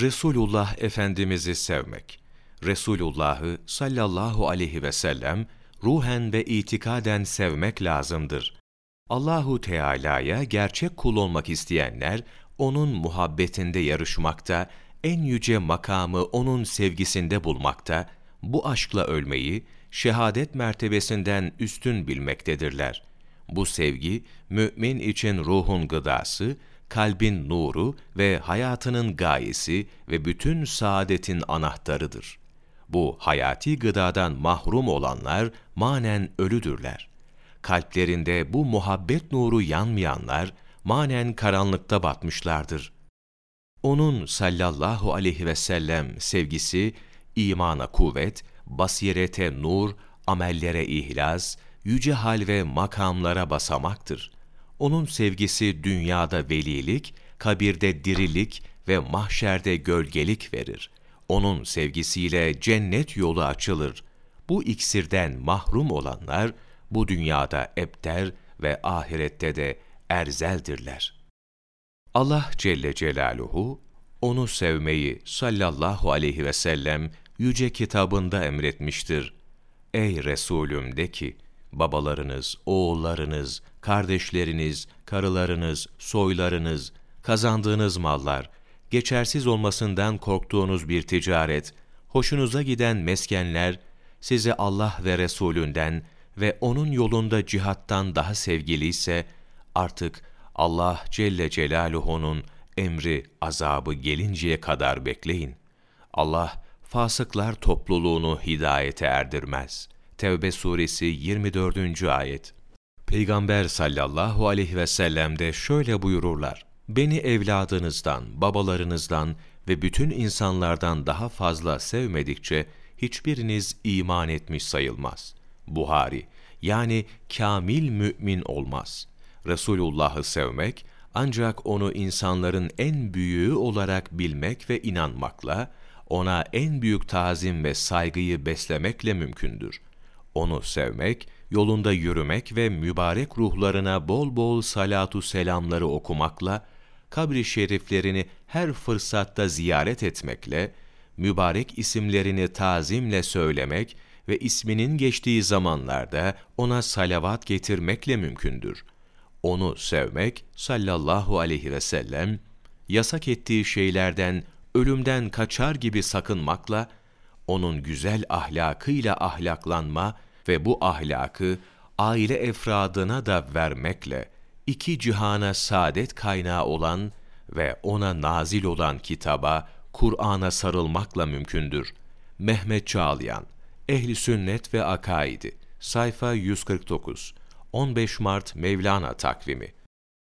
Resulullah Efendimiz'i sevmek. Resulullah'ı sallallahu aleyhi ve sellem ruhen ve itikaden sevmek lazımdır. Allahu Teala'ya gerçek kul olmak isteyenler onun muhabbetinde yarışmakta, en yüce makamı onun sevgisinde bulmakta, bu aşkla ölmeyi şehadet mertebesinden üstün bilmektedirler. Bu sevgi mümin için ruhun gıdası, kalbin nuru ve hayatının gayesi ve bütün saadetin anahtarıdır. Bu hayati gıdadan mahrum olanlar manen ölüdürler. Kalplerinde bu muhabbet nuru yanmayanlar manen karanlıkta batmışlardır. Onun sallallahu aleyhi ve sellem sevgisi imana kuvvet, basirete nur, amellere ihlas, yüce hal ve makamlara basamaktır. Onun sevgisi dünyada velilik, kabirde dirilik ve mahşerde gölgelik verir. Onun sevgisiyle cennet yolu açılır. Bu iksirden mahrum olanlar bu dünyada ebter ve ahirette de erzeldirler. Allah Celle Celaluhu onu sevmeyi sallallahu aleyhi ve sellem yüce kitabında emretmiştir. Ey Resulüm de ki, babalarınız, oğullarınız, kardeşleriniz, karılarınız, soylarınız, kazandığınız mallar, geçersiz olmasından korktuğunuz bir ticaret, hoşunuza giden meskenler, size Allah ve Resulünden ve O'nun yolunda cihattan daha sevgiliyse, artık Allah Celle Celaluhu'nun emri, azabı gelinceye kadar bekleyin. Allah, fasıklar topluluğunu hidayete erdirmez. Tevbe suresi 24. ayet. Peygamber sallallahu aleyhi ve sellem de şöyle buyururlar. Beni evladınızdan, babalarınızdan ve bütün insanlardan daha fazla sevmedikçe hiçbiriniz iman etmiş sayılmaz. Buhari, yani kamil mümin olmaz. Resulullah'ı sevmek, ancak onu insanların en büyüğü olarak bilmek ve inanmakla, ona en büyük tazim ve saygıyı beslemekle mümkündür. Onu sevmek, yolunda yürümek ve mübarek ruhlarına bol bol salatu selamları okumakla, kabri şeriflerini her fırsatta ziyaret etmekle, mübarek isimlerini tazimle söylemek ve isminin geçtiği zamanlarda ona salavat getirmekle mümkündür. Onu sevmek sallallahu aleyhi ve sellem, yasak ettiği şeylerden ölümden kaçar gibi sakınmakla, onun güzel ahlakıyla ahlaklanma ve bu ahlakı aile efradına da vermekle, iki cihana saadet kaynağı olan ve ona nazil olan kitaba, Kur'an'a sarılmakla mümkündür. Mehmet Çağlayan, Ehli Sünnet ve Akaidi, sayfa 149, 15 Mart Mevlana takvimi